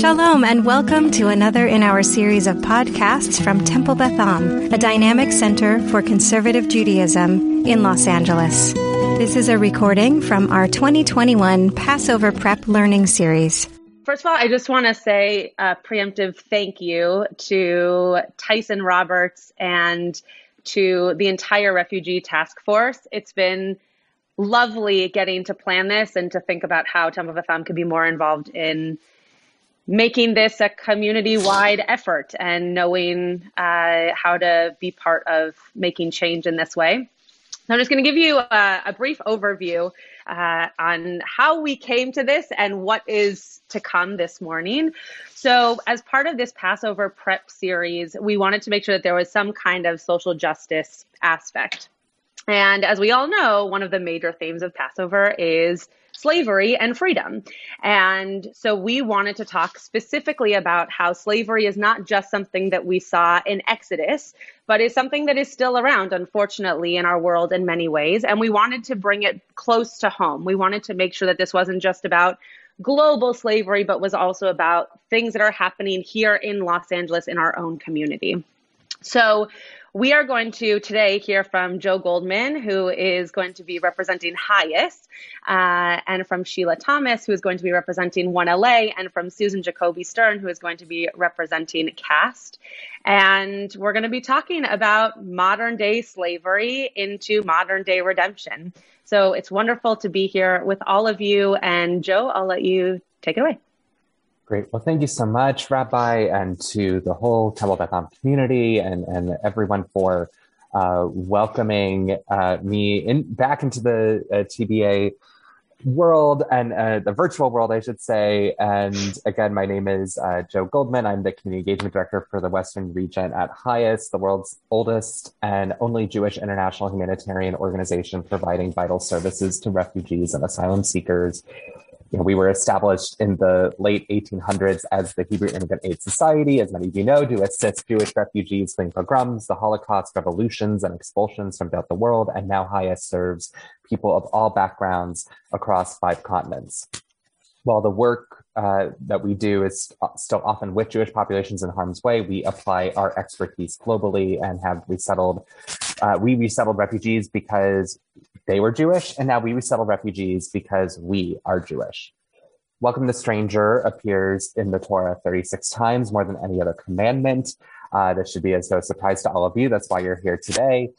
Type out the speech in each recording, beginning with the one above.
Shalom, and welcome to another in our series of podcasts from Temple Beth Am, a dynamic center for conservative Judaism in Los Angeles. This is a recording from our 2021 Passover Prep Learning Series. First of all, I just want to say a preemptive thank you to Tyson Roberts and to the entire refugee task force. It's been lovely getting to plan this and to think about how Temple Beth Am could be more involved in making this a community wide effort and knowing uh, how to be part of making change in this way. So I'm just going to give you a, a brief overview uh, on how we came to this and what is to come this morning. So, as part of this Passover prep series, we wanted to make sure that there was some kind of social justice aspect. And as we all know, one of the major themes of Passover is slavery and freedom. And so we wanted to talk specifically about how slavery is not just something that we saw in Exodus, but is something that is still around, unfortunately, in our world in many ways. And we wanted to bring it close to home. We wanted to make sure that this wasn't just about global slavery, but was also about things that are happening here in Los Angeles in our own community. So we are going to today hear from Joe Goldman, who is going to be representing HIAS, uh, and from Sheila Thomas, who is going to be representing 1LA, and from Susan Jacoby Stern, who is going to be representing CAST. And we're going to be talking about modern day slavery into modern day redemption. So it's wonderful to be here with all of you. And Joe, I'll let you take it away. Great. Well, thank you so much, Rabbi, and to the whole Temple Beth community and, and everyone for uh, welcoming uh, me in back into the uh, TBA world and uh, the virtual world, I should say. And again, my name is uh, Joe Goldman. I'm the community engagement director for the Western region at HIAS, the world's oldest and only Jewish international humanitarian organization providing vital services to refugees and asylum seekers you know, we were established in the late 1800s as the Hebrew Immigrant Aid Society, as many of you know, to assist Jewish refugees fleeing pogroms, the Holocaust, revolutions, and expulsions from throughout the world. And now HIAS serves people of all backgrounds across five continents. While the work uh, that we do is still often with Jewish populations in harm's way, we apply our expertise globally and have resettled. Uh, we resettled refugees because they were Jewish, and now we resettle refugees because we are Jewish. Welcome the stranger appears in the Torah 36 times, more than any other commandment. Uh, this should be as no surprise to all of you. That's why you're here today.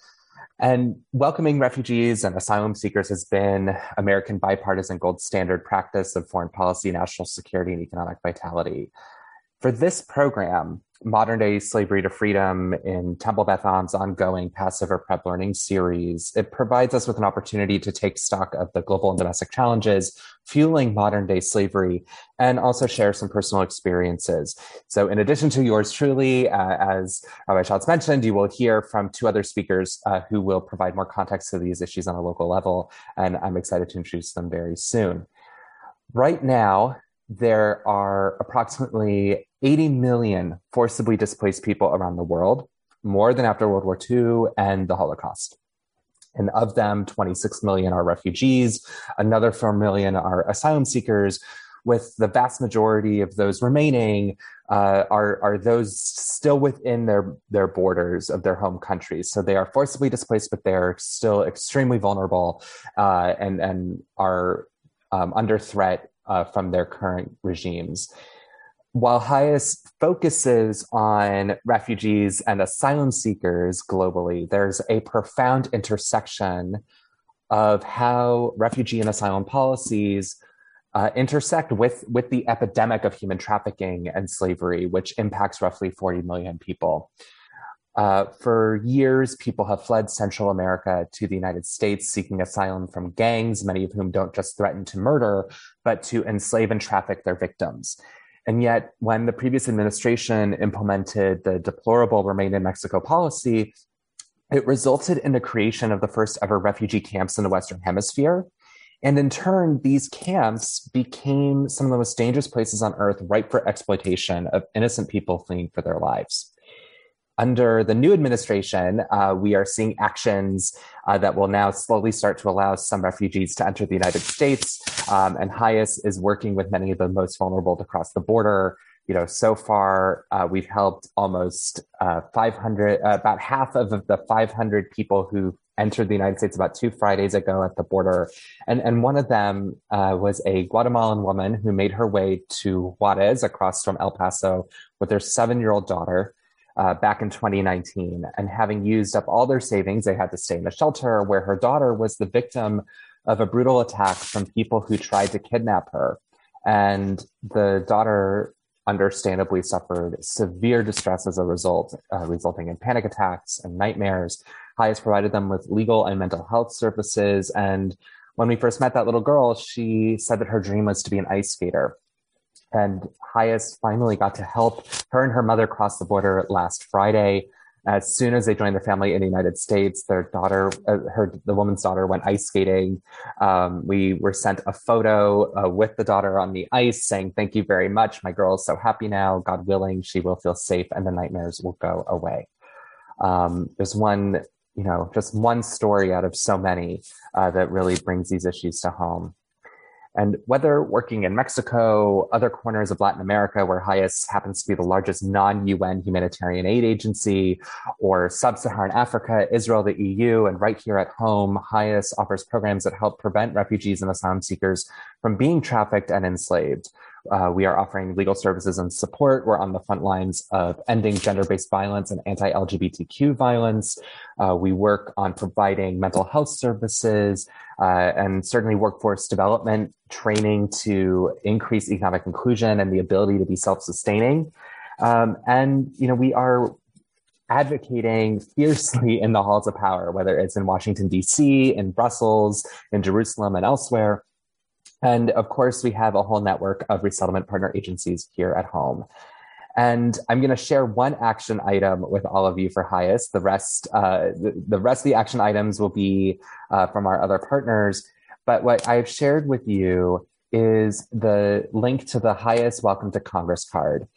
And welcoming refugees and asylum seekers has been American bipartisan gold standard practice of foreign policy, national security, and economic vitality. For this program, modern day slavery to freedom in Temple Beth Am's ongoing Passover prep learning series, it provides us with an opportunity to take stock of the global and domestic challenges fueling modern day slavery and also share some personal experiences. So in addition to yours truly, uh, as Rabbi Schatz mentioned, you will hear from two other speakers uh, who will provide more context to these issues on a local level. And I'm excited to introduce them very soon. Right now, there are approximately 80 million forcibly displaced people around the world, more than after World War II and the Holocaust. And of them, 26 million are refugees, another 4 million are asylum seekers, with the vast majority of those remaining uh, are, are those still within their, their borders of their home countries. So they are forcibly displaced, but they're still extremely vulnerable uh, and, and are um, under threat uh, from their current regimes while HIAS focuses on refugees and asylum seekers globally, there's a profound intersection of how refugee and asylum policies uh, intersect with, with the epidemic of human trafficking and slavery, which impacts roughly 40 million people. Uh, for years, people have fled Central America to the United States seeking asylum from gangs, many of whom don't just threaten to murder, but to enslave and traffic their victims. And yet, when the previous administration implemented the deplorable Remain in Mexico policy, it resulted in the creation of the first ever refugee camps in the Western Hemisphere. And in turn, these camps became some of the most dangerous places on earth, ripe for exploitation of innocent people fleeing for their lives. Under the new administration, uh, we are seeing actions uh, that will now slowly start to allow some refugees to enter the United States. Um, and HIAS is working with many of the most vulnerable to cross the border. You know, so far uh, we've helped almost uh, 500, uh, about half of the 500 people who entered the United States about two Fridays ago at the border. And, and one of them uh, was a Guatemalan woman who made her way to Juarez across from El Paso with her seven year old daughter. Uh, back in 2019, and having used up all their savings, they had to stay in a shelter where her daughter was the victim of a brutal attack from people who tried to kidnap her. And the daughter understandably suffered severe distress as a result, uh, resulting in panic attacks and nightmares. HIAS provided them with legal and mental health services. And when we first met that little girl, she said that her dream was to be an ice skater. And HIAS finally got to help her and her mother cross the border last Friday. As soon as they joined their family in the United States, their daughter, uh, her, the woman's daughter, went ice skating. Um, we were sent a photo uh, with the daughter on the ice, saying, "Thank you very much. My girl is so happy now. God willing, she will feel safe, and the nightmares will go away." Um, there's one you know, just one story out of so many uh, that really brings these issues to home. And whether working in Mexico, other corners of Latin America, where HIAS happens to be the largest non UN humanitarian aid agency, or sub Saharan Africa, Israel, the EU, and right here at home, HIAS offers programs that help prevent refugees and asylum seekers from being trafficked and enslaved. Uh, we are offering legal services and support. We're on the front lines of ending gender based violence and anti LGBTQ violence. Uh, we work on providing mental health services uh, and certainly workforce development training to increase economic inclusion and the ability to be self sustaining. Um, and, you know, we are advocating fiercely in the halls of power, whether it's in Washington, D.C., in Brussels, in Jerusalem, and elsewhere and of course, we have a whole network of resettlement partner agencies here at home. And I'm going to share one action item with all of you for HIAS. The rest, uh, the, the, rest of the action items will be uh, from our other partners. But what I've shared with you is the link to the HIAS Welcome to Congress card.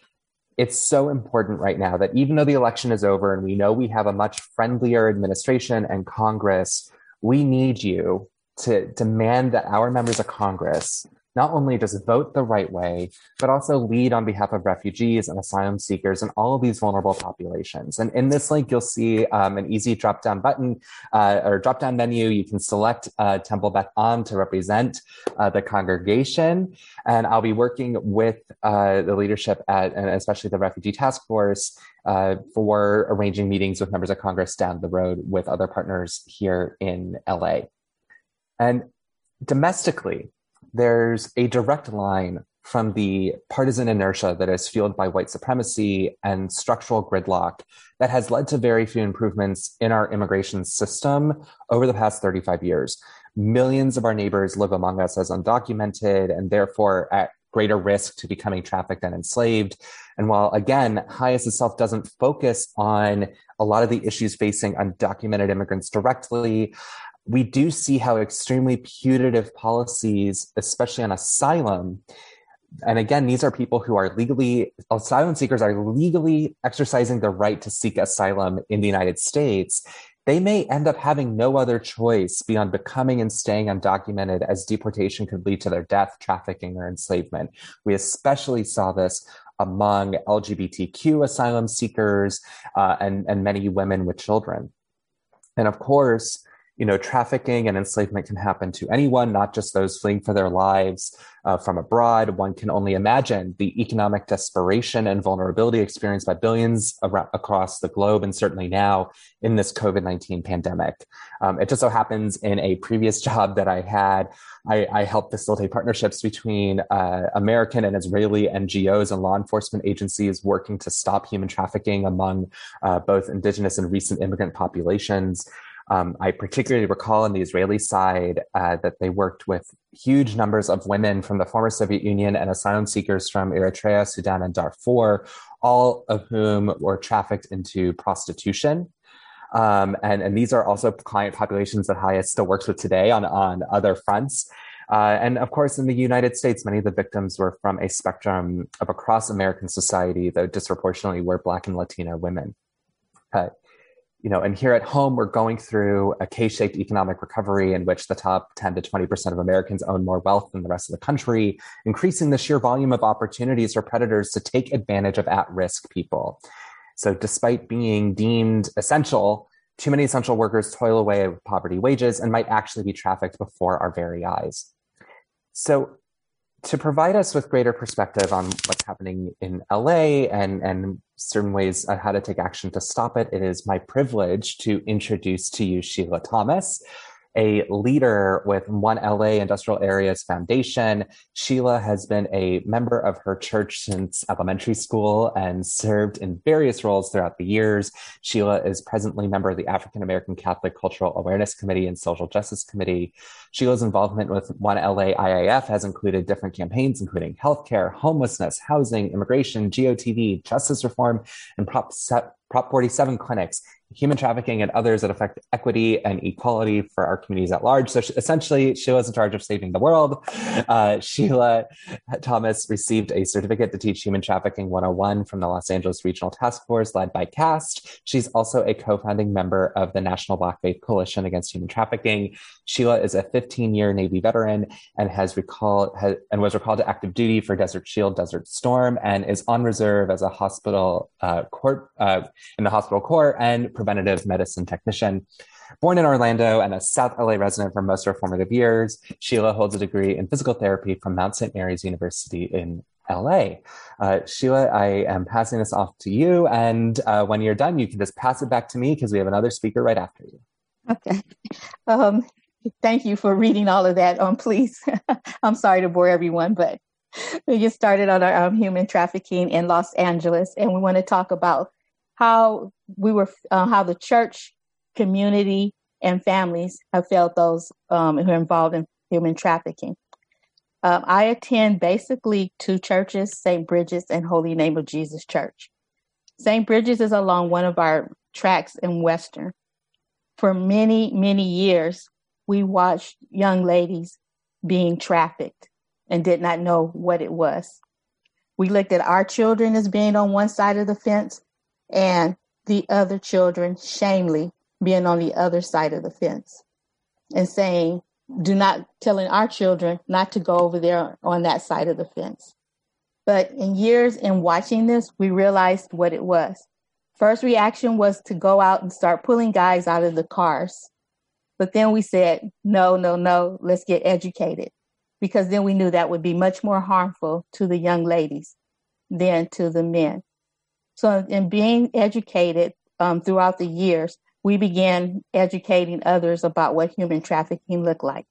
It's so important right now that even though the election is over and we know we have a much friendlier administration and Congress, we need you to demand that our members of Congress not only just vote the right way, but also lead on behalf of refugees and asylum seekers and all of these vulnerable populations. And in this link, you'll see um, an easy drop down button uh, or drop down menu. You can select uh, Temple Beth Am to represent uh, the congregation. And I'll be working with uh, the leadership at, and especially the Refugee Task Force uh, for arranging meetings with members of Congress down the road with other partners here in LA. And domestically, there's a direct line from the partisan inertia that is fueled by white supremacy and structural gridlock that has led to very few improvements in our immigration system over the past 35 years. Millions of our neighbors live among us as undocumented and therefore at greater risk to becoming trafficked and enslaved. And while again, HIAS itself doesn't focus on a lot of the issues facing undocumented immigrants directly, we do see how extremely putative policies, especially on asylum, and again, these are people who are legally, asylum seekers are legally exercising the right to seek asylum in the United States. They may end up having no other choice beyond becoming and staying undocumented as deportation could lead to their death, trafficking, or enslavement. We especially saw this among LGBTQ asylum seekers uh, and, and many women with children. And of course, you know, trafficking and enslavement can happen to anyone, not just those fleeing for their lives uh, from abroad. One can only imagine the economic desperation and vulnerability experienced by billions around, across the globe, and certainly now in this COVID 19 pandemic. Um, it just so happens in a previous job that I had, I, I helped facilitate partnerships between uh, American and Israeli NGOs and law enforcement agencies working to stop human trafficking among uh, both indigenous and recent immigrant populations. Um, I particularly recall on the Israeli side uh, that they worked with huge numbers of women from the former Soviet Union and asylum seekers from Eritrea, Sudan, and Darfur, all of whom were trafficked into prostitution. Um, and, and these are also client populations that HIAS still works with today on, on other fronts. Uh, and of course, in the United States, many of the victims were from a spectrum of across American society, though disproportionately were Black and Latino women. Uh, you know, and here at home, we're going through a K-shaped economic recovery in which the top 10 to 20% of Americans own more wealth than the rest of the country, increasing the sheer volume of opportunities for predators to take advantage of at-risk people. So despite being deemed essential, too many essential workers toil away with poverty wages and might actually be trafficked before our very eyes. So to provide us with greater perspective on what's happening in LA and, and certain ways on how to take action to stop it, it is my privilege to introduce to you Sheila Thomas a leader with One LA Industrial Areas Foundation. Sheila has been a member of her church since elementary school and served in various roles throughout the years. Sheila is presently member of the African American Catholic Cultural Awareness Committee and Social Justice Committee. Sheila's involvement with One LA IAF has included different campaigns, including healthcare, homelessness, housing, immigration, GOTV, justice reform, and Prop, Prop 47 clinics human trafficking and others that affect equity and equality for our communities at large. So she, essentially, Sheila's in charge of saving the world. Uh, Sheila Thomas received a certificate to teach human trafficking 101 from the Los Angeles Regional Task Force led by CAST. She's also a co-founding member of the National Black Faith Coalition Against Human Trafficking. Sheila is a 15-year Navy veteran and has recalled has, and was recalled to active duty for Desert Shield, Desert Storm, and is on reserve as a hospital uh, court uh, in the hospital corps and preventative medicine technician. Born in Orlando and a South LA resident for most of her formative years, Sheila holds a degree in physical therapy from Mount St. Mary's University in LA. Uh, Sheila, I am passing this off to you. And uh, when you're done, you can just pass it back to me because we have another speaker right after you. Okay. Um, thank you for reading all of that. Um, please, I'm sorry to bore everyone, but we get started on our um, human trafficking in Los Angeles, and we want to talk about how we were, uh, how the church community and families have felt those um, who are involved in human trafficking. Um, I attend basically two churches, St. Bridget's and Holy Name of Jesus Church. St. Bridget's is along one of our tracks in Western. For many, many years, we watched young ladies being trafficked and did not know what it was. We looked at our children as being on one side of the fence and the other children shamefully being on the other side of the fence and saying, do not telling our children not to go over there on that side of the fence. But in years in watching this, we realized what it was. First reaction was to go out and start pulling guys out of the cars. But then we said, no, no, no, let's get educated. Because then we knew that would be much more harmful to the young ladies than to the men. So, in being educated um, throughout the years, we began educating others about what human trafficking looked like.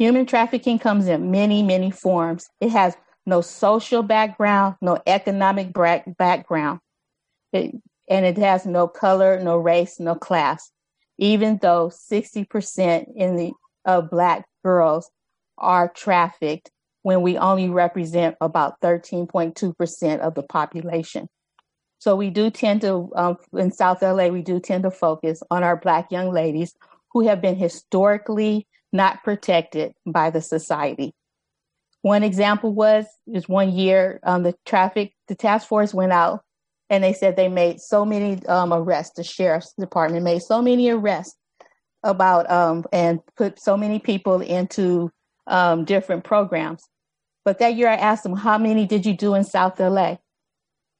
Human trafficking comes in many, many forms. It has no social background, no economic background, it, and it has no color, no race, no class. Even though 60% in the of Black girls are trafficked, when we only represent about 13.2% of the population. So we do tend to, um, in South LA, we do tend to focus on our Black young ladies who have been historically not protected by the society. One example was is one year um, the traffic the task force went out and they said they made so many um, arrests. The sheriff's department made so many arrests about um, and put so many people into um, different programs. But that year I asked them, "How many did you do in South LA?"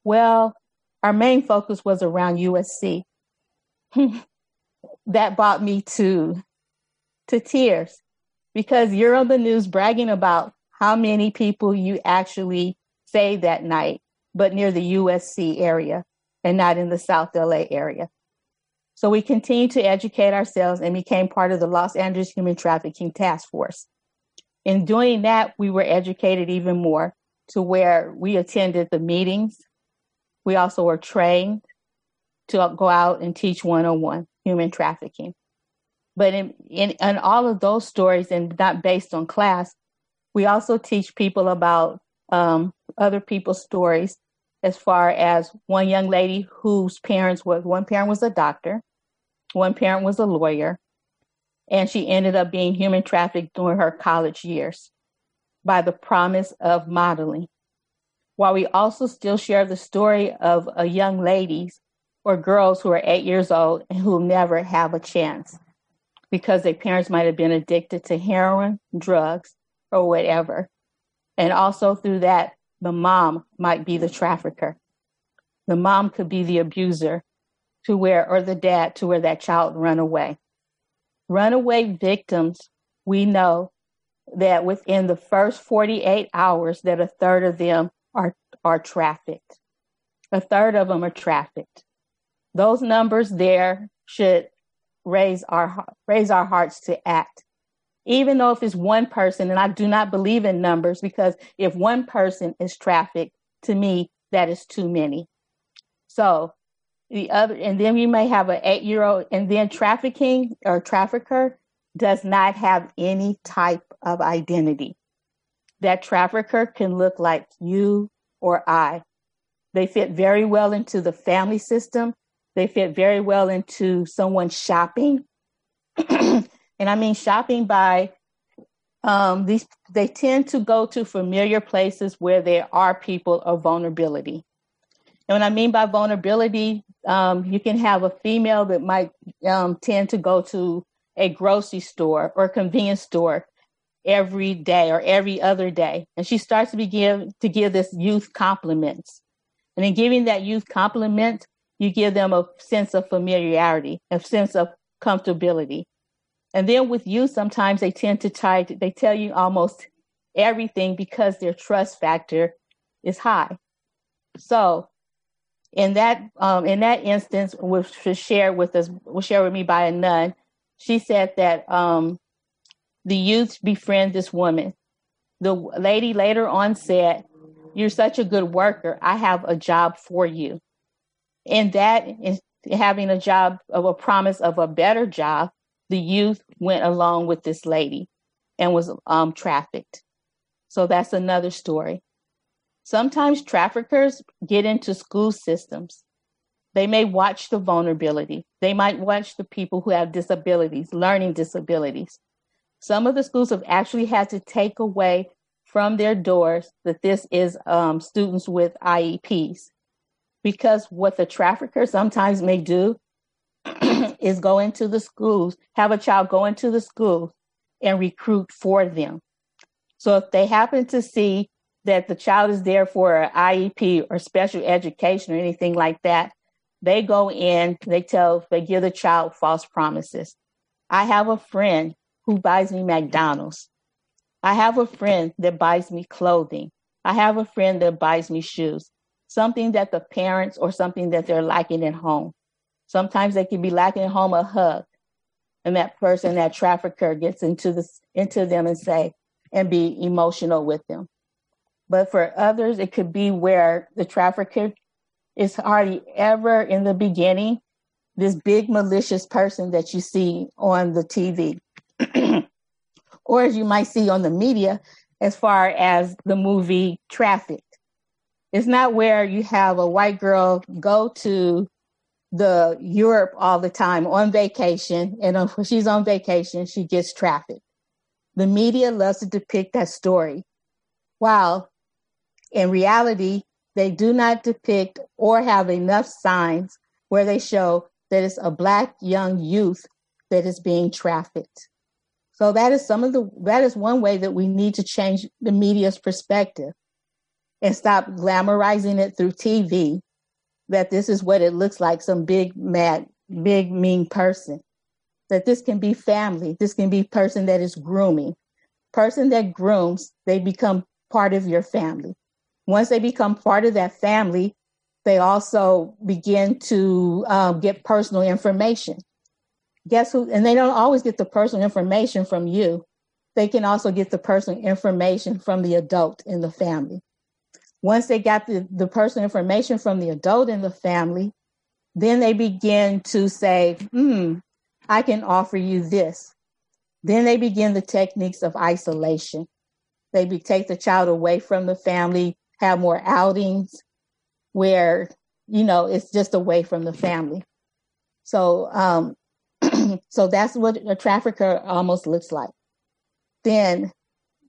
Well, our main focus was around USC. that brought me to to tears because you're on the news bragging about how many people you actually saved that night, but near the USC area and not in the South LA area. So we continued to educate ourselves and became part of the Los Angeles Human Trafficking Task Force. In doing that, we were educated even more to where we attended the meetings, we also were trained to go out and teach 101 human trafficking. But in, in, in all of those stories, and not based on class, we also teach people about um, other people's stories as far as one young lady whose parents was one parent was a doctor, one parent was a lawyer, and she ended up being human trafficked during her college years by the promise of modeling while we also still share the story of a young lady or girls who are eight years old and who never have a chance because their parents might have been addicted to heroin, drugs, or whatever. And also through that, the mom might be the trafficker. The mom could be the abuser to where, or the dad to where that child run away. Runaway victims, we know that within the first 48 hours that a third of them are, are trafficked. A third of them are trafficked. Those numbers there should raise our raise our hearts to act. Even though if it's one person, and I do not believe in numbers because if one person is trafficked, to me, that is too many. So the other, and then you may have an eight year old, and then trafficking or trafficker does not have any type of identity. That trafficker can look like you or I. They fit very well into the family system. They fit very well into someone shopping. and I mean shopping by um, these, they tend to go to familiar places where there are people of vulnerability. And what I mean by vulnerability, um, you can have a female that might um, tend to go to a grocery store or convenience store every day or every other day. And she starts to begin to give this youth compliments. And in giving that youth compliment, you give them a sense of familiarity, a sense of comfortability. And then with you, sometimes they tend to to, they tell you almost everything because their trust factor is high. So in that um, in that instance, which was shared with us, was shared with me by a nun, she said that um, the youth befriend this woman. The lady later on said, "You're such a good worker. I have a job for you." And that is having a job of a promise of a better job. The youth went along with this lady and was um, trafficked. So that's another story. Sometimes traffickers get into school systems. They may watch the vulnerability. They might watch the people who have disabilities, learning disabilities. Some of the schools have actually had to take away from their doors that this is um, students with IEPs. Because what the trafficker sometimes may do is go into the schools, have a child go into the schools and recruit for them. So if they happen to see that the child is there for an IEP or special education or anything like that, they go in, they tell, they give the child false promises. I have a friend who buys me McDonald's. I have a friend that buys me clothing. I have a friend that buys me shoes. Something that the parents or something that they're lacking at home. Sometimes they can be lacking home a hug. And that person, that trafficker gets into this into them and say, and be emotional with them. But for others, it could be where the trafficker is hardly ever in the beginning this big malicious person that you see on the TV, or as you might see on the media, as far as the movie Traffic. It's not where you have a white girl go to the Europe all the time on vacation, and when she's on vacation, she gets trafficked. The media loves to depict that story. While in reality, they do not depict or have enough signs where they show that it's a black young youth that is being trafficked. So that is some of the that is one way that we need to change the media's perspective and stop glamorizing it through TV that this is what it looks like some big mad big mean person that this can be family this can be person that is grooming person that grooms they become part of your family once they become part of that family, they also begin to um, get personal information. Guess who? And they don't always get the personal information from you. They can also get the personal information from the adult in the family. Once they got the, the personal information from the adult in the family, then they begin to say, hmm, I can offer you this. Then they begin the techniques of isolation. They be, take the child away from the family, have more outings where, you know, it's just away from the family. So, um, so that's what a trafficker almost looks like. Then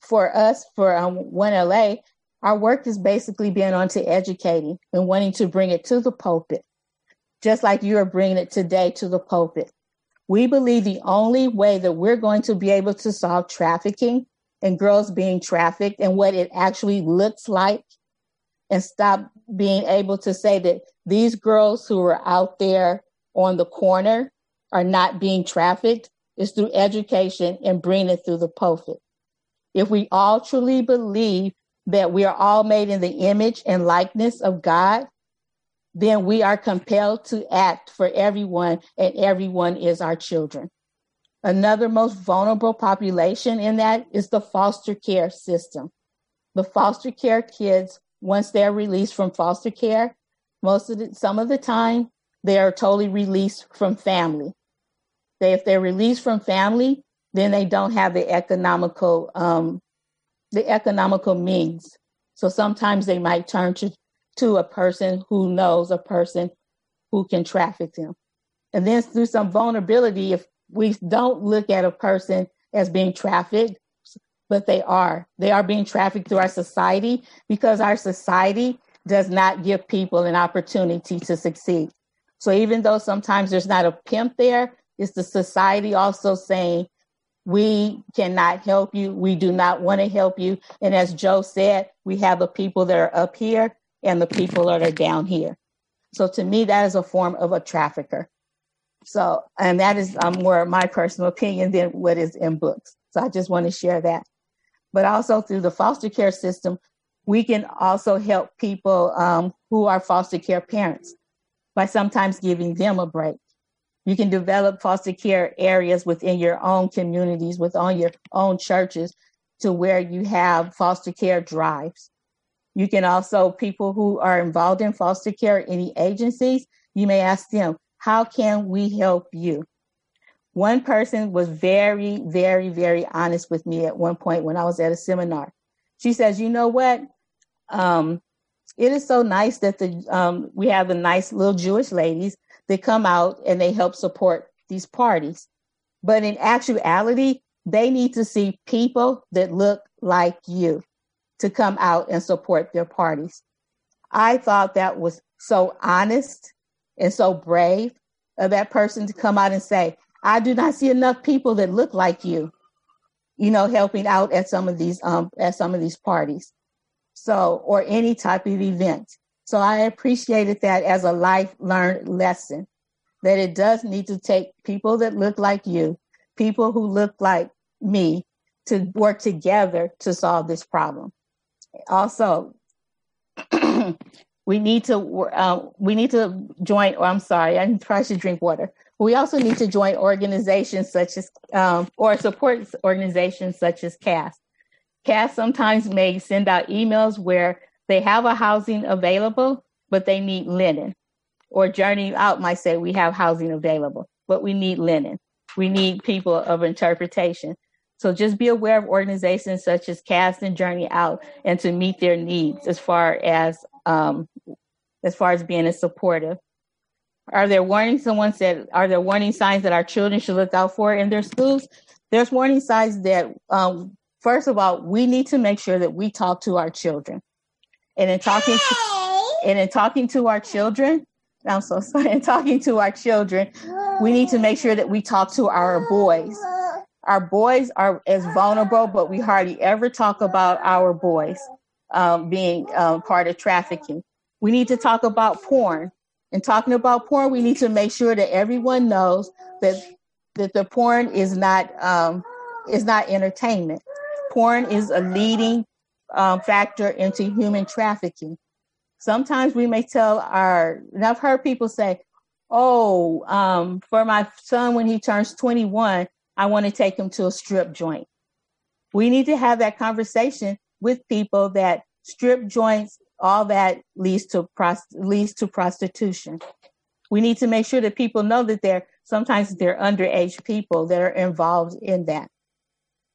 for us, for um, 1LA, our work is basically being on to educating and wanting to bring it to the pulpit just like you are bringing it today to the pulpit. We believe the only way that we're going to be able to solve trafficking and girls being trafficked and what it actually looks like and stop being able to say that these girls who are out there on the corner are not being trafficked is through education and bringing it through the pulpit. If we all truly believe that we are all made in the image and likeness of God, then we are compelled to act for everyone, and everyone is our children. Another most vulnerable population in that is the foster care system. The foster care kids, once they're released from foster care, most of the, some of the time, they are totally released from family. They, if they're released from family, then they don't have the economical, um, the economical means. So sometimes they might turn to, to a person who knows a person who can traffic them. And then through some vulnerability, if we don't look at a person as being trafficked, but they are. They are being trafficked through our society because our society does not give people an opportunity to succeed. So even though sometimes there's not a pimp there, it's the society also saying, we cannot help you. We do not want to help you. And as Joe said, we have the people that are up here and the people that are down here. So to me, that is a form of a trafficker. So, and that is um, more my personal opinion than what is in books. So I just want to share that. But also through the foster care system, we can also help people um, who are foster care parents by sometimes giving them a break. You can develop foster care areas within your own communities, within your own churches, to where you have foster care drives. You can also, people who are involved in foster care, any agencies, you may ask them, how can we help you? One person was very, very, very honest with me at one point when I was at a seminar. She says, you know what? Um, it is so nice that the um, we have the nice little Jewish ladies that come out and they help support these parties. But in actuality, they need to see people that look like you to come out and support their parties. I thought that was so honest and so brave of that person to come out and say, I do not see enough people that look like you, you know, helping out at some of these um at some of these parties. So or any type of event. So I appreciated that as a life learned lesson that it does need to take people that look like you, people who look like me to work together to solve this problem. Also, we need to uh, we need to join. Oh, I'm sorry, I probably should drink water. We also need to join organizations such as um, or support organizations such as CAST. CAST sometimes may send out emails where they have a housing available, but they need linen. Or Journey Out might say we have housing available, but we need linen. We need people of interpretation. So just be aware of organizations such as Cast and Journey Out and to meet their needs as far as um, as far as being a supportive. Are there warning? Someone said, are there warning signs that our children should look out for in their schools? There's warning signs that, um, first of all, we need to make sure that we talk to our children. And in talking to, and in talking to our children, I'm so sorry, in talking to our children, we need to make sure that we talk to our boys. Our boys are as vulnerable, but we hardly ever talk about our boys um, being um, part of trafficking. We need to talk about porn. And talking about porn, we need to make sure that everyone knows that that the porn is not um, is not entertainment. Porn is a leading um, factor into human trafficking. Sometimes we may tell our, and I've heard people say, "Oh, um, for my son when he turns 21, I want to take him to a strip joint." We need to have that conversation with people that strip joints, all that leads to prost- leads to prostitution. We need to make sure that people know that they're sometimes they're underage people that are involved in that.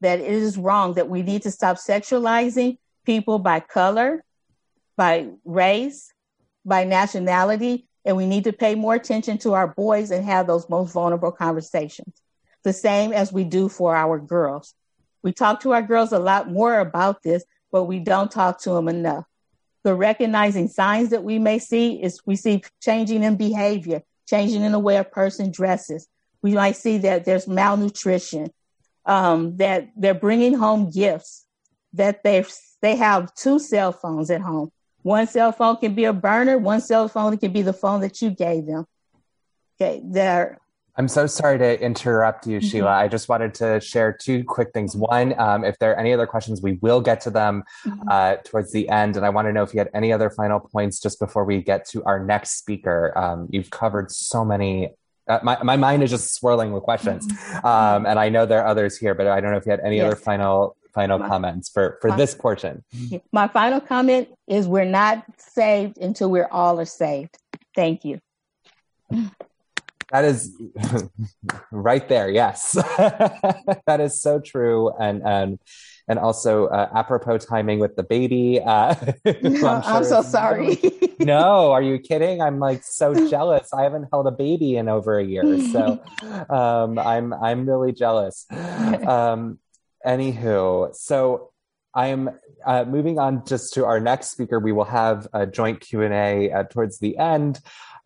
That it is wrong. That we need to stop sexualizing people by color, by race, by nationality, and we need to pay more attention to our boys and have those most vulnerable conversations. The same as we do for our girls. We talk to our girls a lot more about this but we don't talk to them enough. The recognizing signs that we may see is we see changing in behavior, changing in the way a person dresses. We might see that there's malnutrition, um, that they're bringing home gifts, that they they have two cell phones at home. One cell phone can be a burner. One cell phone can be the phone that you gave them. Okay, they're I'm so sorry to interrupt you, mm-hmm. Sheila. I just wanted to share two quick things. One, um, if there are any other questions, we will get to them mm-hmm. uh, towards the end. And I want to know if you had any other final points just before we get to our next speaker. Um, you've covered so many. Uh, my, my mind is just swirling with questions. Mm-hmm. Um, and I know there are others here, but I don't know if you had any yes. other final final my, comments for, for my, this portion. My final comment is we're not saved until we're all are saved. Thank you. That is right there. Yes, that is so true, and and and also uh, apropos timing with the baby. Uh, I'm, sure I'm, so sorry. no, are you kidding? I'm like so jealous. I haven't held a baby in over a year, so um, I'm I'm really jealous. Um, anywho, so I'm uh, moving on just to our next speaker. We will have a joint Q and A uh, towards the end.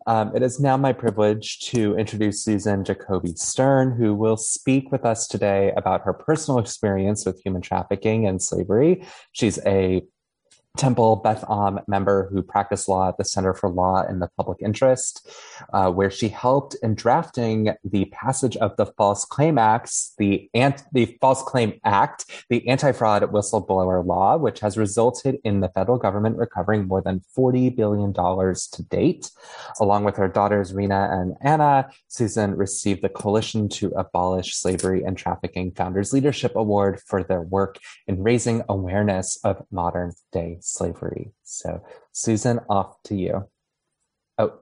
Um, it is now my privilege to introduce Susan Jacoby Stern, who will speak with us today about her personal experience with human trafficking and slavery. She's a Temple Beth Am member who practiced law at the Center for Law in the Public Interest, uh, where she helped in drafting the passage of the False Claim Acts, the, ant- the False Claim Act, the anti-fraud whistleblower law, which has resulted in the federal government recovering more than $40 billion to date. Along with her daughters, Rena and Anna, Susan received the Coalition to Abolish Slavery and Trafficking Founders Leadership Award for their work in raising awareness of modern day slavery. So, Susan, off to you. Oh.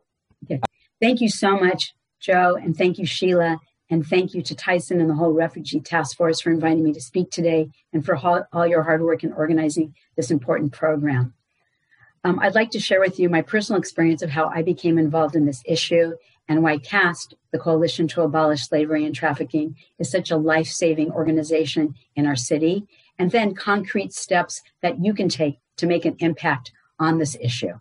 Thank you so much, Joe, and thank you, Sheila, and thank you to Tyson and the whole Refugee Task Force for inviting me to speak today and for all, all your hard work in organizing this important program. Um, I'd like to share with you my personal experience of how I became involved in this issue and why CAST, the Coalition to Abolish Slavery and Trafficking, is such a life saving organization in our city, and then concrete steps that you can take to make an impact on this issue.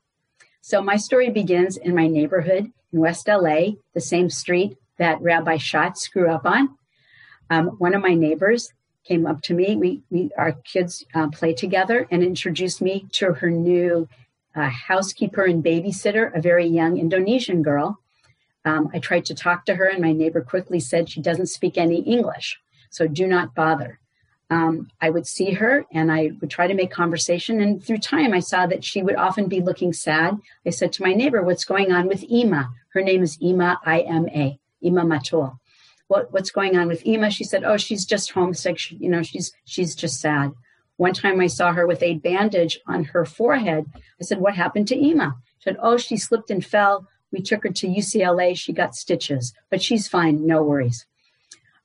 So, my story begins in my neighborhood in West LA, the same street that Rabbi Schatz grew up on. Um, one of my neighbors came up to me. We, we our kids uh, play together and introduced me to her new uh, housekeeper and babysitter, a very young Indonesian girl. Um, I tried to talk to her, and my neighbor quickly said she doesn't speak any English, so do not bother um, I would see her and I would try to make conversation. And through time, I saw that she would often be looking sad. I said to my neighbor, What's going on with Ima? Her name is Ima, I M A, Ima Matul. What, what's going on with Ima? She said, Oh, she's just homesick. She, you know, she's, she's just sad. One time I saw her with a bandage on her forehead. I said, What happened to Ima? She said, Oh, she slipped and fell. We took her to UCLA. She got stitches, but she's fine. No worries.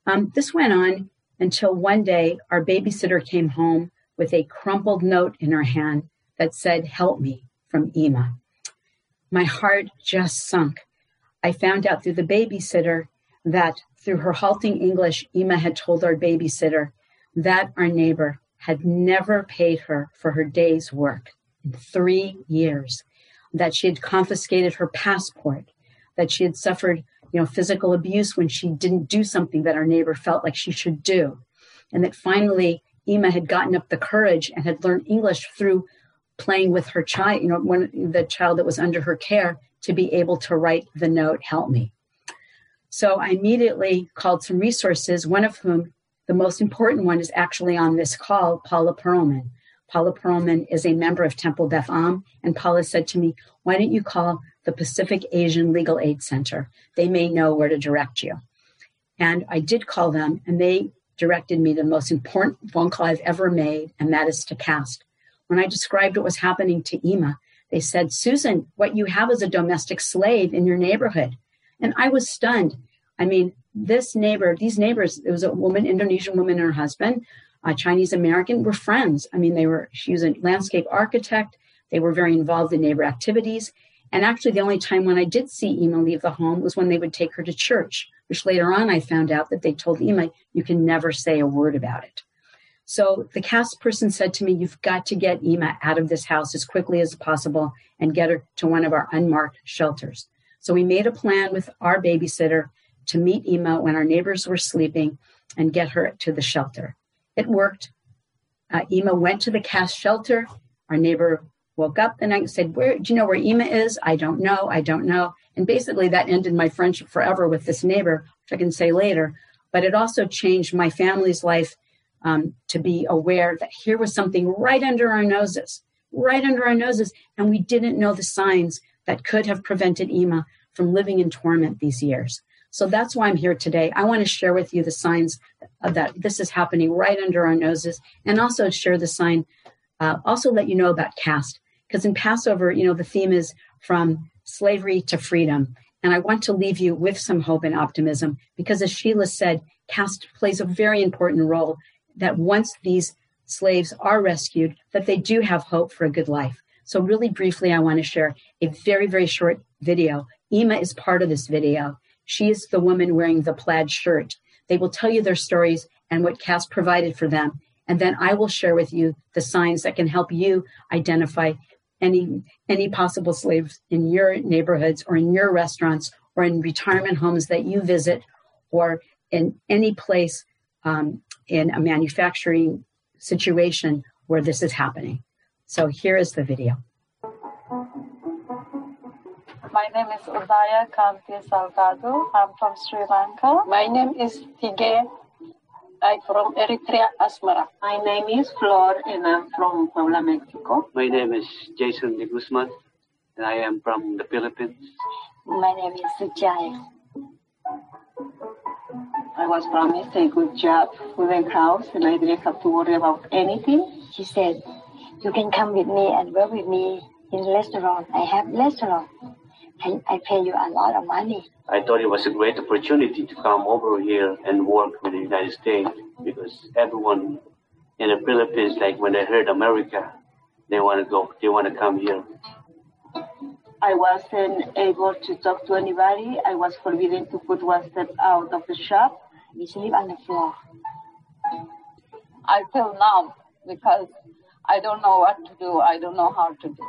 Um, this went on until one day our babysitter came home with a crumpled note in her hand that said, Help me from Ima. My heart just sunk. I found out through the babysitter that through her halting English, Ima had told our babysitter that our neighbor had never paid her for her day's work in three years, that she had confiscated her passport, that she had suffered you know, physical abuse when she didn't do something that our neighbor felt like she should do. And that finally Ima had gotten up the courage and had learned English through playing with her child, you know, one the child that was under her care to be able to write the note, help me. So I immediately called some resources, one of whom the most important one is actually on this call, Paula Perlman. Paula Perlman is a member of Temple Beth Am, and Paula said to me, Why don't you call the Pacific Asian Legal Aid Center. They may know where to direct you. And I did call them, and they directed me the most important phone call I've ever made, and that is to CAST. When I described what was happening to Ima, they said, Susan, what you have is a domestic slave in your neighborhood. And I was stunned. I mean, this neighbor, these neighbors, it was a woman, Indonesian woman and her husband, a Chinese American, were friends. I mean, they were, she was a landscape architect. They were very involved in neighbor activities. And actually, the only time when I did see Ima leave the home was when they would take her to church, which later on I found out that they told Ima, you can never say a word about it. So the CAST person said to me, You've got to get Ima out of this house as quickly as possible and get her to one of our unmarked shelters. So we made a plan with our babysitter to meet Ima when our neighbors were sleeping and get her to the shelter. It worked. Uh, Ima went to the CAST shelter. Our neighbor woke up the night said, Where do you know where Ima is? I don't know. I don't know. And basically that ended my friendship forever with this neighbor, which I can say later. But it also changed my family's life um, to be aware that here was something right under our noses, right under our noses, and we didn't know the signs that could have prevented Ima from living in torment these years. So that's why I'm here today. I want to share with you the signs that this is happening right under our noses and also share the sign, uh, also let you know about CAST. Because in Passover, you know, the theme is from slavery to freedom. And I want to leave you with some hope and optimism because, as Sheila said, CAST plays a very important role that once these slaves are rescued, that they do have hope for a good life. So, really briefly, I want to share a very, very short video. Ima is part of this video. She is the woman wearing the plaid shirt. They will tell you their stories and what CAST provided for them. And then I will share with you the signs that can help you identify any any possible slaves in your neighborhoods or in your restaurants or in retirement homes that you visit or in any place um, in a manufacturing situation where this is happening. So here is the video. My name is Udaya Kanti Salgado. I'm from Sri Lanka. My name is Tige. I'm from Eritrea, Asmara. My name is Flor and I'm from Puebla, Mexico. My name is Jason de Guzman and I am from the Philippines. My name is Sujaya. I was promised a good job with a house and I didn't have to worry about anything. She said, you can come with me and work with me in restaurant. I have restaurant. I, I pay you a lot of money. I thought it was a great opportunity to come over here and work with the United States because everyone in the Philippines, like when they heard America, they want to go, they want to come here. I wasn't able to talk to anybody. I was forbidden to put one step out of the shop. We sleep on the floor. I feel numb because I don't know what to do. I don't know how to do.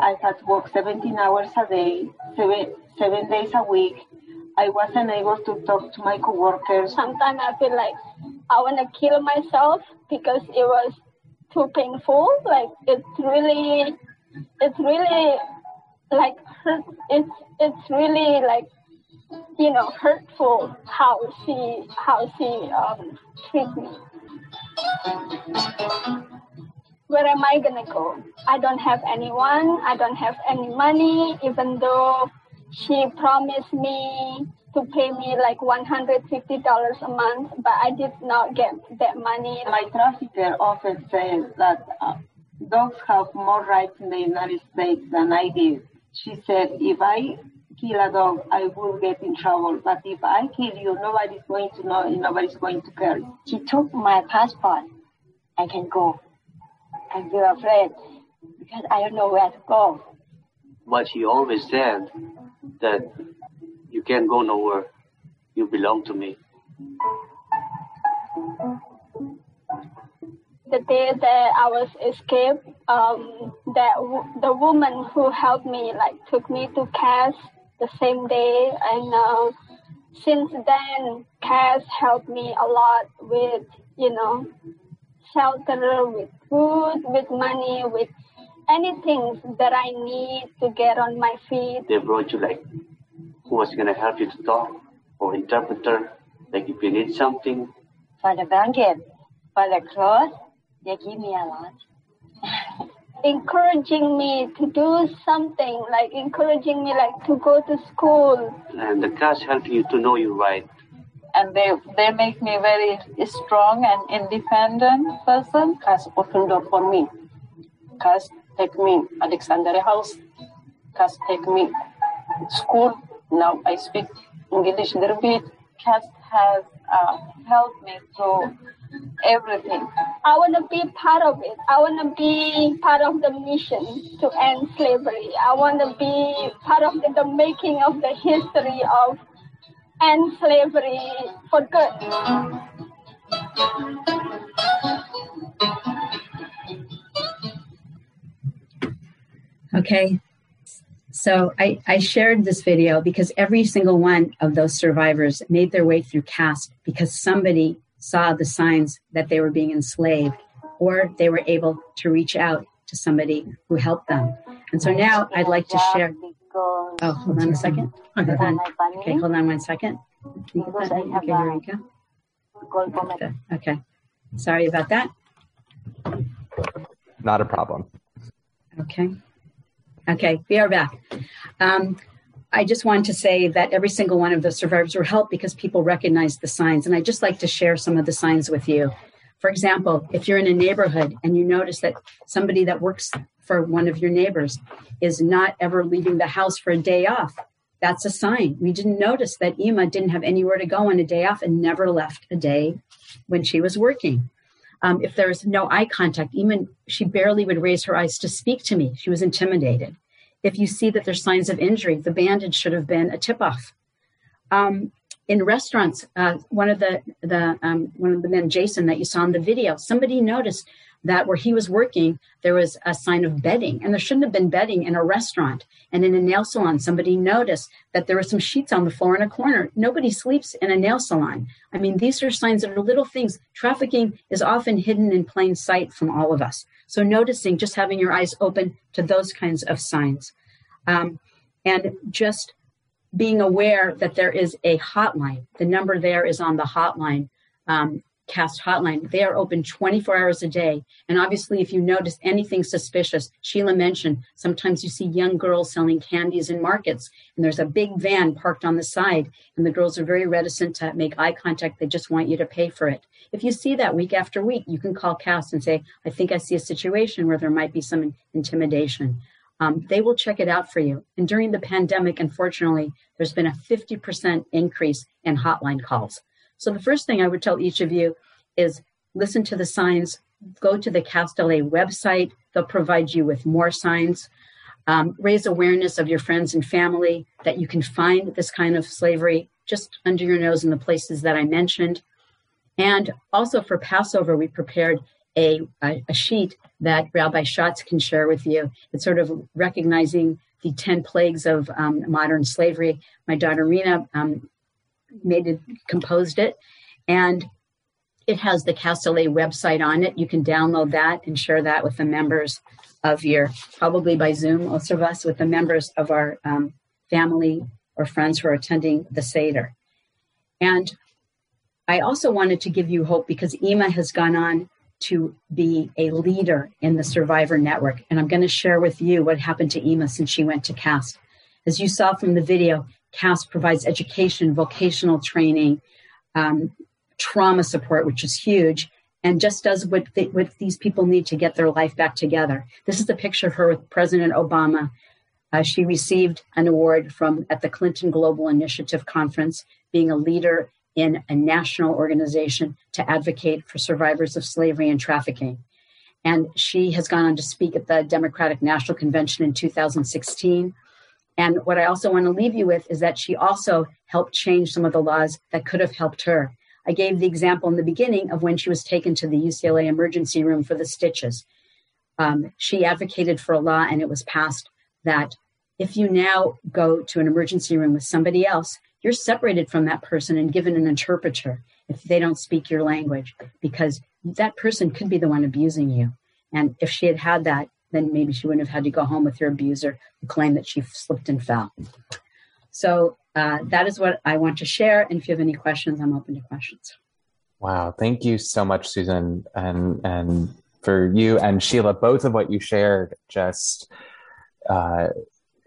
I had to work 17 hours a day, seven, seven days a week. I wasn't able to talk to my coworkers. Sometimes I feel like I want to kill myself because it was too painful. Like it's really, it's really like. It's it's really like you know hurtful how she how she um treat me. Where am I gonna go? I don't have anyone. I don't have any money. Even though she promised me to pay me like $150 a month, but I did not get that money. My trafficker often says that uh, dogs have more rights in the United States than I did. She said, if I kill a dog, I will get in trouble. But if I kill you, nobody's going to know and nobody's going to care. She took my passport. I can go. I feel afraid because I don't know where to go. But she always said that you can't go nowhere. You belong to me. The day that I was escaped, um, that w- the woman who helped me like took me to CAST the same day, and uh, since then, CAST helped me a lot with you know shelter, with food, with money, with anything that I need to get on my feet. They brought you like who was going to help you to talk or interpreter, like if you need something. For the blanket, for the clothes, they give me a lot. encouraging me to do something, like encouraging me like to go to school. And the class helped you to know your right. And they they make me very strong and independent person. CAST opened door for me. CAST take me Alexandria House. CAST take me school. Now I speak English a little bit. CAST has uh, helped me through everything. I want to be part of it. I want to be part of the mission to end slavery. I want to be part of the, the making of the history of end slavery for good. Okay. So I, I shared this video because every single one of those survivors made their way through CAST because somebody saw the signs that they were being enslaved or they were able to reach out to somebody who helped them. And so now I'd like to share. Oh, hold on a second. Hold on. Okay, hold on one second. Okay, here we go. Okay. okay. Sorry about that. Not a problem. Okay. Okay, we are back. Um, I just wanted to say that every single one of the survivors were helped because people recognized the signs. And I'd just like to share some of the signs with you. For example, if you're in a neighborhood and you notice that somebody that works for one of your neighbors is not ever leaving the house for a day off, that's a sign. We didn't notice that Ima didn't have anywhere to go on a day off and never left a day when she was working. Um, if there was no eye contact, even she barely would raise her eyes to speak to me. She was intimidated. If you see that there's signs of injury, the bandage should have been a tip off. Um, in restaurants, uh, one of the the um, one of the men, Jason, that you saw in the video, somebody noticed that where he was working, there was a sign of bedding, and there shouldn't have been bedding in a restaurant. And in a nail salon, somebody noticed that there were some sheets on the floor in a corner. Nobody sleeps in a nail salon. I mean, these are signs that are little things. Trafficking is often hidden in plain sight from all of us. So noticing, just having your eyes open to those kinds of signs, um, and just being aware that there is a hotline. The number there is on the hotline. Um, CAST Hotline. They are open 24 hours a day. And obviously, if you notice anything suspicious, Sheila mentioned sometimes you see young girls selling candies in markets, and there's a big van parked on the side, and the girls are very reticent to make eye contact. They just want you to pay for it. If you see that week after week, you can call CAST and say, I think I see a situation where there might be some intimidation. Um, they will check it out for you. And during the pandemic, unfortunately, there's been a 50% increase in hotline calls. So the first thing I would tell each of you is listen to the signs, go to the CAST LA website. They'll provide you with more signs. Um, raise awareness of your friends and family that you can find this kind of slavery just under your nose in the places that I mentioned. And also for Passover, we prepared a, a, sheet that Rabbi Schatz can share with you. It's sort of recognizing the 10 plagues of um, modern slavery. My daughter Rena um, made it, composed it, and it has the CAST LA website on it. You can download that and share that with the members of your, probably by Zoom, most of us, with the members of our um, family or friends who are attending the Seder. And I also wanted to give you hope because Ima has gone on to be a leader in the Survivor Network. And I'm going to share with you what happened to Ima since she went to CAST. As you saw from the video, CAST provides education, vocational training, um, trauma support, which is huge, and just does what, what these people need to get their life back together. This is a picture of her with President Obama. Uh, she received an award from at the Clinton Global Initiative Conference, being a leader in a national organization to advocate for survivors of slavery and trafficking. And she has gone on to speak at the Democratic National Convention in 2016 and what I also want to leave you with is that she also helped change some of the laws that could have helped her. I gave the example in the beginning of when she was taken to the UCLA emergency room for the stitches. Um, she advocated for a law and it was passed that if you now go to an emergency room with somebody else, you're separated from that person and given an interpreter if they don't speak your language, because that person could be the one abusing you. And if she had had that, then maybe she wouldn't have had to go home with her abuser who claimed that she slipped and fell. So uh, that is what I want to share. And if you have any questions, I'm open to questions. Wow, thank you so much, Susan, and and for you and Sheila, both of what you shared just uh,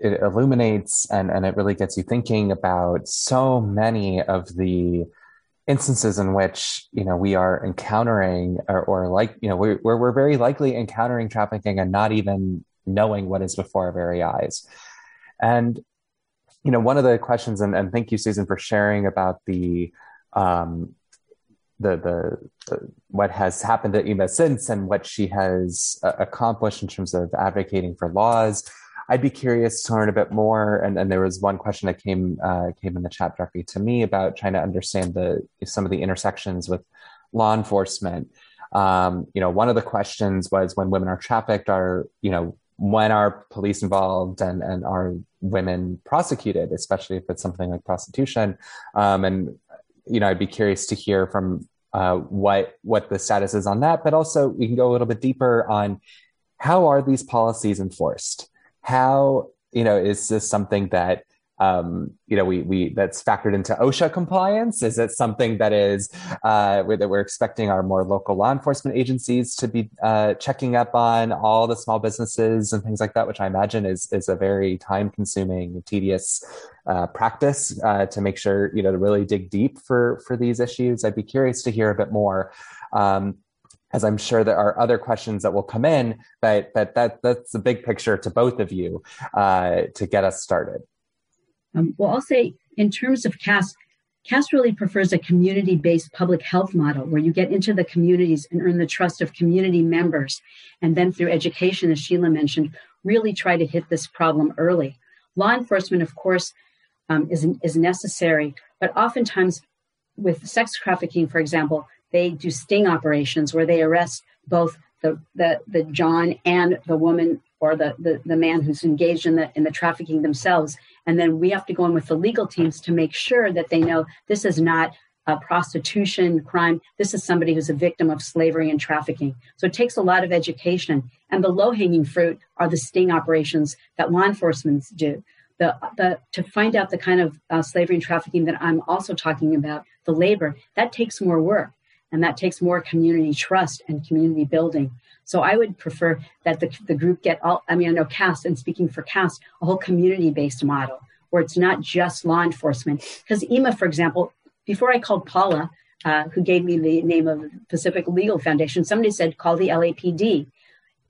it illuminates and and it really gets you thinking about so many of the instances in which you know we are encountering or, or like you know we're, we're very likely encountering trafficking and not even knowing what is before our very eyes. And you know one of the questions and, and thank you susan for sharing about the um the, the, the what has happened to Ima since and what she has uh, accomplished in terms of advocating for laws I'd be curious to learn a bit more. And, and there was one question that came uh, came in the chat directly to me about trying to understand the some of the intersections with law enforcement. Um, you know, one of the questions was when women are trafficked, are you know when are police involved and, and are women prosecuted, especially if it's something like prostitution? Um, and, you know, I'd be curious to hear from uh, what what the status is on that, but also we can go a little bit deeper on how are these policies enforced? How you know is this something that um, you know, we we that's factored into OSHA compliance? Is it something that is uh, that we're expecting our more local law enforcement agencies to be uh, checking up on all the small businesses and things like that, which I imagine is is a very time consuming, tedious uh, practice uh, to make sure you know to really dig deep for for these issues. I'd be curious to hear a bit more. Um, as I'm sure there are other questions that will come in, but but that that's the big picture to both of you uh, to get us started. Um, well, I'll say in terms of CAST, CAST really prefers a community based public health model where you get into the communities and earn the trust of community members. And then through education, as Sheila mentioned, really try to hit this problem early. Law enforcement, of course, um, is, is necessary, but oftentimes with sex trafficking, for example, they do sting operations where they arrest both the, the, the John and the woman or the, the, the man who's engaged in the, in the trafficking themselves. And then we have to go in with the legal teams to make sure that they know this is not a prostitution crime. This is somebody who's a victim of slavery and trafficking. So it takes a lot of education. And the low hanging fruit are the sting operations that law enforcement do. The, the, to find out the kind of uh, slavery and trafficking that I'm also talking about, the labor, that takes more work and that takes more community trust and community building. So I would prefer that the, the group get all, I mean, I know CAST and speaking for CAST, a whole community based model where it's not just law enforcement. Because Ima, for example, before I called Paula, uh, who gave me the name of Pacific Legal Foundation, somebody said, call the LAPD.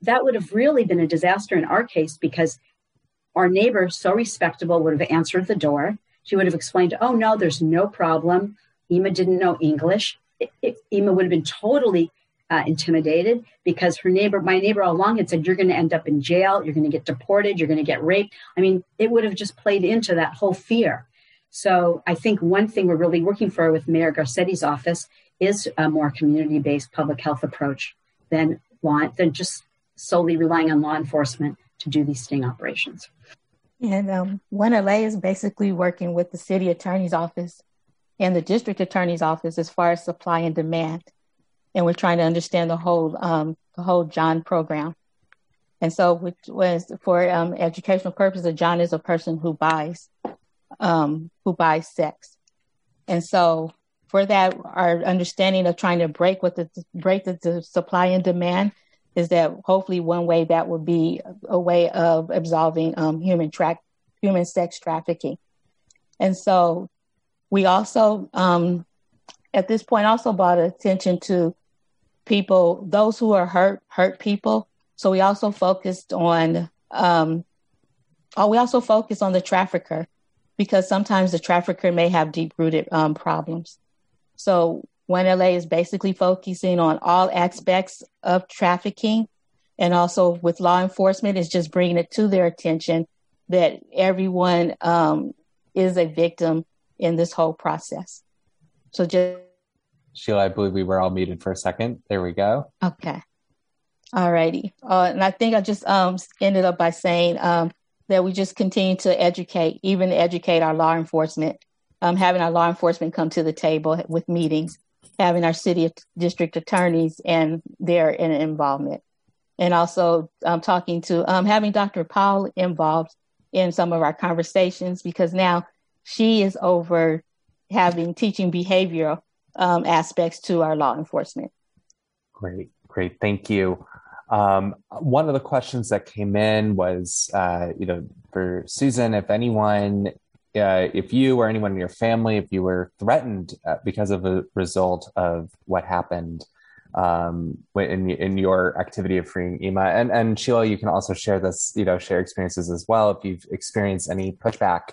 That would have really been a disaster in our case because our neighbor, so respectable, would have answered the door. She would have explained, oh, no, there's no problem. Ima didn't know English. It, Ima would have been totally uh, intimidated because her neighbor, my neighbor all along had said, You're going to end up in jail, you're going to get deported, you're going to get raped. I mean, it would have just played into that whole fear. So I think one thing we're really working for with Mayor Garcetti's office is a more community based public health approach than, law, than just solely relying on law enforcement to do these sting operations. And um, One LA is basically working with the city attorney's office and the district attorney's office as far as supply and demand. And we're trying to understand the whole um, the whole John program. And so, which was for um, educational purposes, John is a person who buys um, who buys sex, and so for that, our understanding of trying to break with the break the, the supply and demand is that hopefully one way that would be a way of absolving um, human track human sex trafficking, and so we also um, at this point also brought attention to people, those who are hurt, hurt people. So we also focused on, um, oh, we also focus on the trafficker because sometimes the trafficker may have deep rooted um, problems. So One LA is basically focusing on all aspects of trafficking. And also with law enforcement, is just bringing it to their attention that everyone um, is a victim in this whole process. So just Sheila, I believe we were all muted for a second. There we go. Okay. All righty. Uh, and I think I just um, ended up by saying um, that we just continue to educate, even educate our law enforcement, um, having our law enforcement come to the table with meetings, having our city district attorneys and their involvement, and also um, talking to um, having Dr. Paul involved in some of our conversations because now she is over having teaching behavioral um, aspects to our law enforcement. Great, great. Thank you. Um, one of the questions that came in was, uh, you know, for Susan, if anyone, uh, if you or anyone in your family, if you were threatened uh, because of a result of what happened um, in in your activity of freeing Ima, and and Sheila, you can also share this, you know, share experiences as well. If you've experienced any pushback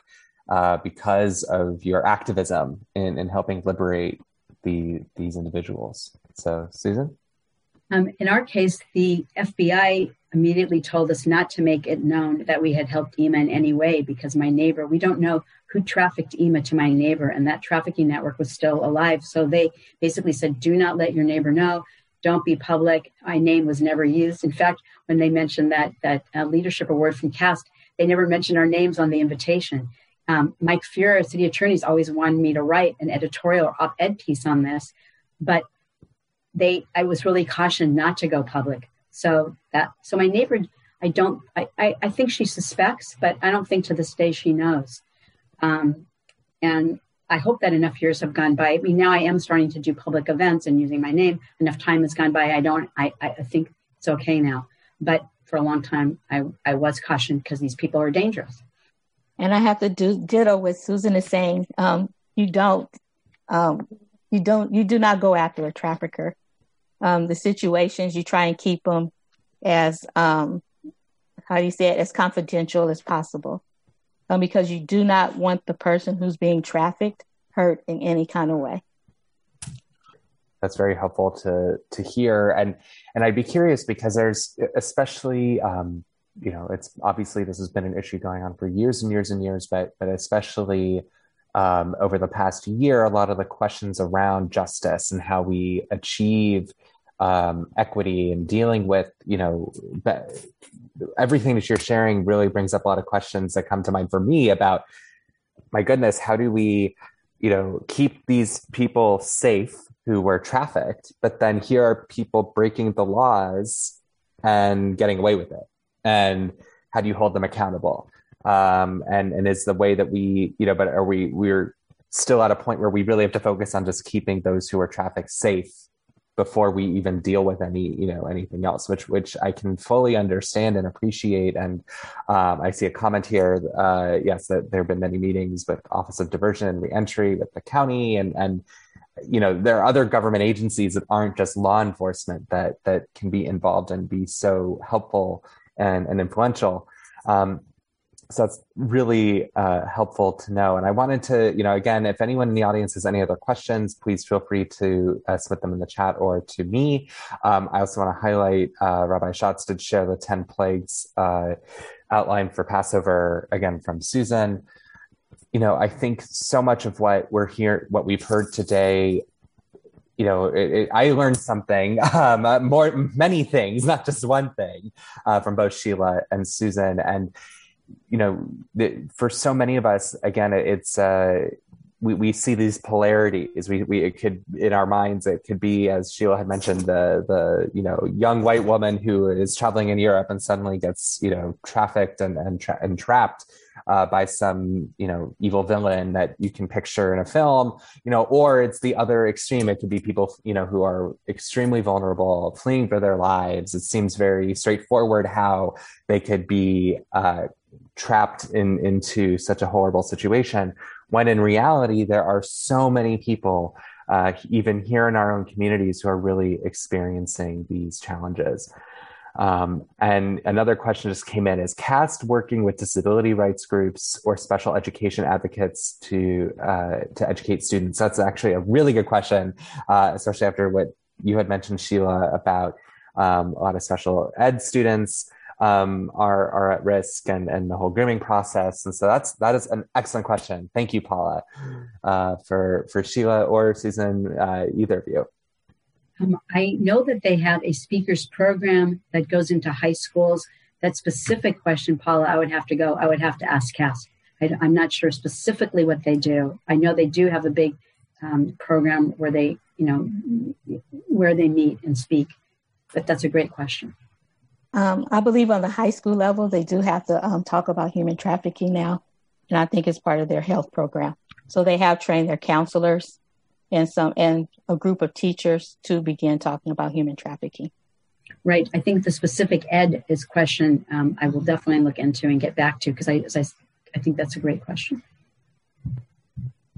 uh, because of your activism in, in helping liberate the these individuals. So, Susan. Um, in our case, the FBI immediately told us not to make it known that we had helped Ima in any way because my neighbor, we don't know who trafficked Ima to my neighbor, and that trafficking network was still alive. So they basically said, do not let your neighbor know. don't be public. My name was never used. In fact, when they mentioned that that uh, leadership award from CAST, they never mentioned our names on the invitation. Um, Mike Feuer, city attorneys, always wanted me to write an editorial or op-ed piece on this, but they I was really cautioned not to go public. So that so my neighbor, I don't I I, I think she suspects, but I don't think to this day she knows. Um, and I hope that enough years have gone by. I mean, now I am starting to do public events and using my name. Enough time has gone by. I don't. I I think it's okay now. But for a long time, I I was cautioned because these people are dangerous. And I have to do ditto what Susan is saying. Um, you don't. Um, you don't. You do not go after a trafficker. Um, the situations you try and keep them as um, how do you say it as confidential as possible um, because you do not want the person who's being trafficked hurt in any kind of way. That's very helpful to to hear, and and I'd be curious because there's especially um, you know it's obviously this has been an issue going on for years and years and years, but but especially um, over the past year, a lot of the questions around justice and how we achieve um, equity and dealing with you know everything that you're sharing really brings up a lot of questions that come to mind for me about my goodness how do we you know keep these people safe who were trafficked but then here are people breaking the laws and getting away with it and how do you hold them accountable? Um, and and is the way that we you know but are we we're still at a point where we really have to focus on just keeping those who are trafficked safe before we even deal with any you know anything else which which i can fully understand and appreciate. And um, i see a comment here uh, yes that there have been many meetings with office of diversion and reentry with the county and and you know there are other government agencies that aren't just law enforcement that that can be involved and be so helpful and, and influential um, so that's really uh, helpful to know. And I wanted to, you know, again, if anyone in the audience has any other questions, please feel free to uh, submit them in the chat or to me. Um, I also want to highlight uh, Rabbi Schatz did share the 10 plagues uh, outline for Passover, again, from Susan. You know, I think so much of what we're here, what we've heard today you know, it, it, I learned something, um, uh, more, many things, not just one thing, uh, from both Sheila and Susan. And you know, the, for so many of us, again, it's uh, we, we see these polarities. We we it could in our minds it could be as Sheila had mentioned the the you know young white woman who is traveling in Europe and suddenly gets you know trafficked and and, tra- and trapped uh, by some you know evil villain that you can picture in a film. You know, or it's the other extreme. It could be people you know who are extremely vulnerable, fleeing for their lives. It seems very straightforward how they could be uh, trapped in into such a horrible situation when in reality there are so many people uh, even here in our own communities who are really experiencing these challenges um, and another question just came in is CAST working with disability rights groups or special education advocates to uh, to educate students that's actually a really good question uh, especially after what you had mentioned sheila about um, a lot of special ed students um, are are at risk and and the whole grooming process. And so that's that is an excellent question. Thank you, Paula, uh, for for Sheila or Susan, uh, either of you. Um, I know that they have a speakers program that goes into high schools. That specific question, Paula, I would have to go. I would have to ask CAST. I, am not sure specifically what they do. I know they do have a big um, program where they, you know, where they meet and speak. But that's a great question. Um, I believe on the high school level, they do have to um, talk about human trafficking now. And I think it's part of their health program. So they have trained their counselors and some and a group of teachers to begin talking about human trafficking. Right. I think the specific ed is question um, I will definitely look into and get back to because I, I, I think that's a great question.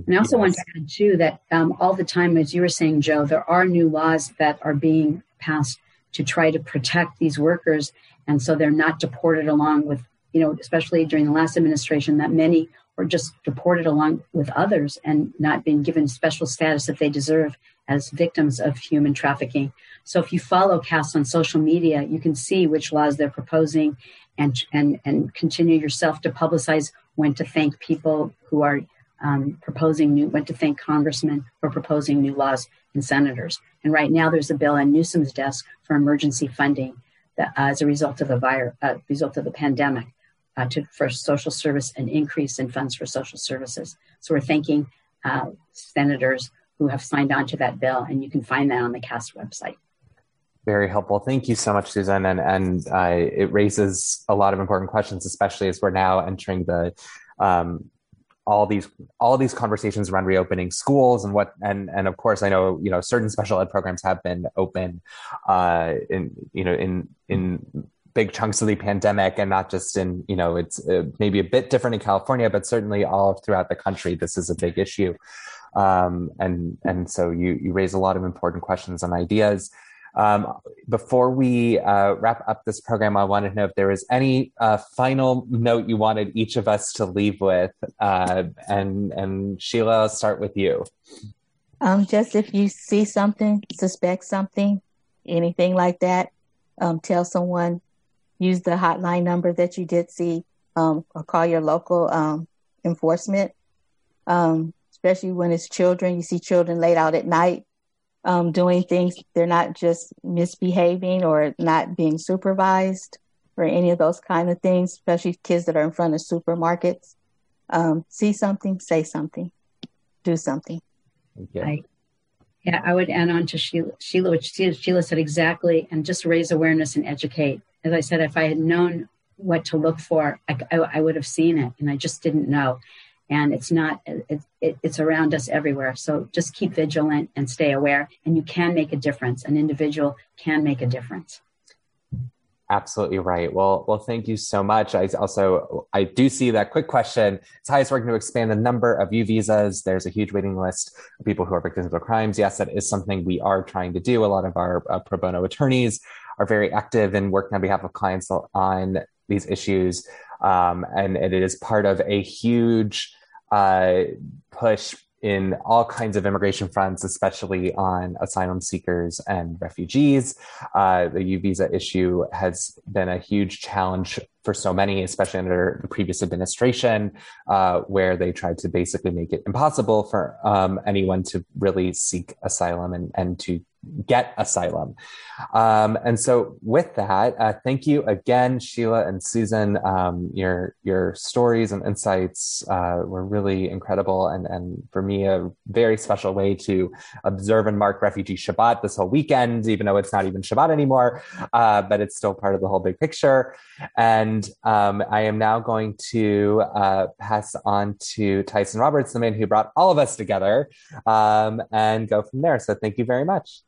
And I also yes. want to add too that um, all the time, as you were saying, Joe, there are new laws that are being passed to try to protect these workers. And so they're not deported along with, you know, especially during the last administration, that many were just deported along with others and not being given special status that they deserve as victims of human trafficking. So if you follow CAST on social media, you can see which laws they're proposing and, and, and continue yourself to publicize when to thank people who are um, proposing new, went to thank congressmen for proposing new laws and senators. And right now, there's a bill on Newsom's desk for emergency funding that, uh, as a result of the virus, uh, result of the pandemic, uh, to for social service an increase in funds for social services. So we're thanking uh, senators who have signed on to that bill, and you can find that on the CAST website. Very helpful. Thank you so much, Susan. And, and uh, it raises a lot of important questions, especially as we're now entering the um, all these all these conversations around reopening schools and what and and of course I know you know certain special ed programs have been open uh, in you know in in big chunks of the pandemic and not just in you know it's uh, maybe a bit different in California but certainly all throughout the country this is a big issue um, and and so you you raise a lot of important questions and ideas. Um, before we uh, wrap up this program, I wanted to know if there was any uh, final note you wanted each of us to leave with. Uh, and and Sheila, I'll start with you. Um, just if you see something, suspect something, anything like that, um, tell someone. Use the hotline number that you did see, um, or call your local um, enforcement. Um, especially when it's children, you see children laid out at night um, doing things. They're not just misbehaving or not being supervised or any of those kind of things, especially kids that are in front of supermarkets. Um, see something, say something, do something. Yeah. I, yeah, I would add on to Sheila, Sheila, which Sheila said exactly, and just raise awareness and educate. As I said, if I had known what to look for, I, I, I would have seen it, and I just didn't know. And it's not it, it, it's around us everywhere. So just keep vigilant and stay aware and you can make a difference. An individual can make a difference. Absolutely right. Well well thank you so much. I also i do see that quick question. Is HIAS working to expand the number of u visas. There's a huge waiting list of people who are victims of crimes. Yes that is something we are trying to do. A lot of our uh, pro bono attorneys are very active in working on behalf of clients on these issues um, and, it is part of a huge uh, push in all kinds of immigration fronts, especially on asylum seekers and refugees. Uh, the U visa issue has been a huge challenge for so many, especially under the previous administration, uh, where they tried to basically make it impossible for um, anyone to really seek asylum and, and to get asylum. Um, and so, with that, uh, thank you again, Sheila and Susan. Um, your your stories and insights uh, were really incredible, and and for me, a very special way to observe and mark Refugee Shabbat this whole weekend, even though it's not even Shabbat anymore, uh, but it's still part of the whole big picture. And um, I am now going to uh, pass on to Tyson Roberts, the man who brought all of us together, um, and go from there. So, thank you very much.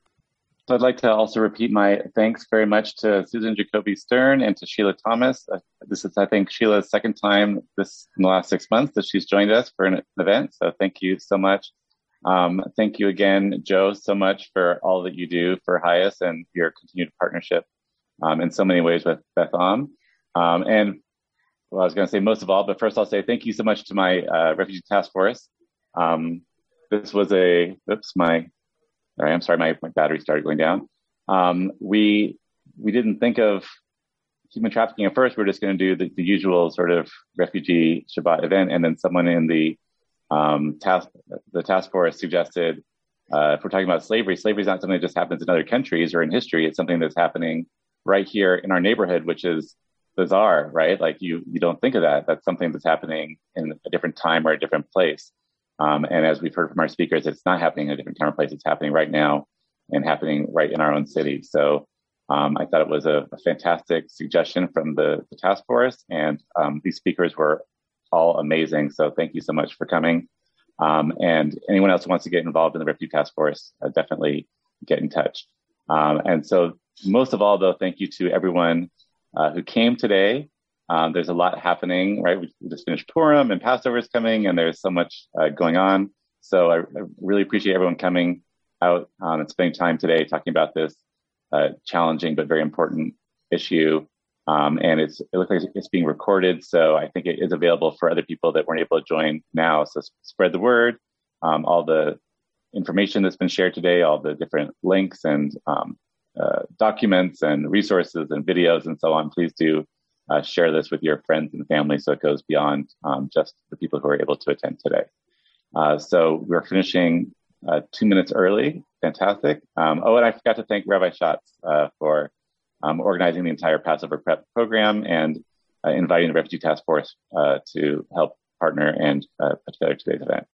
So I'd like to also repeat my thanks very much to Susan Jacoby Stern and to Sheila Thomas. Uh, this is, I think, Sheila's second time this in the last six months that she's joined us for an event. So thank you so much. Um, thank you again, Joe, so much for all that you do for HIAS and your continued partnership um, in so many ways with Beth Am. Um, and well, I was going to say most of all, but first I'll say thank you so much to my uh, refugee task force. Um, this was a, oops, my I'm sorry, my, my battery started going down. Um, we we didn't think of human trafficking at first. We are just going to do the, the, usual sort of refugee Shabbat event, and then someone in the um, task the task force suggested uh, if we're talking about slavery, slavery is not something that just happens in other countries or in history. It's something that's happening right here in our neighborhood, which is bizarre, right? Like you you don't think of that. That's something that's happening in a different time or a different place. Um, and as we've heard from our speakers, it's not happening in a different time or place. It's happening right now and happening right in our own city. So um, I thought it was a, a fantastic suggestion from the, the task force, and um, these speakers were all amazing. So thank you so much for coming. Um, and anyone else who wants to get involved in the Refugee Task Force, uh, definitely get in touch. Um, and so, most of all, though, thank you to everyone uh, who came today. Um, there's a lot happening, right? We just finished Purim and Passover is coming, and there's so much uh, going on. So I, I, really appreciate everyone coming out um, and spending time today talking about this uh, challenging but very important issue. Um, and it's it looks like it's being recorded, so I think it is available for other people that weren't able to join now. So spread the word. Um, all the information that's been shared today, all the different links and um, uh, documents and resources and videos and so on. Please do uh, share this with your friends and family so it goes beyond um, just the people who are able to attend today. Uh, so we're finishing uh, two minutes early. Fantastic. Um, oh, and I forgot to thank Rabbi Schatz uh, for um, organizing the entire Passover prep program and uh, inviting the Refugee Task Force uh, to help partner and uh, put together today's event.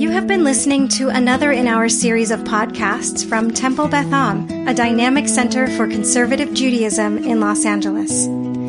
You have been listening to another in our series of podcasts from Temple Beth Am, a dynamic center for conservative Judaism in Los Angeles.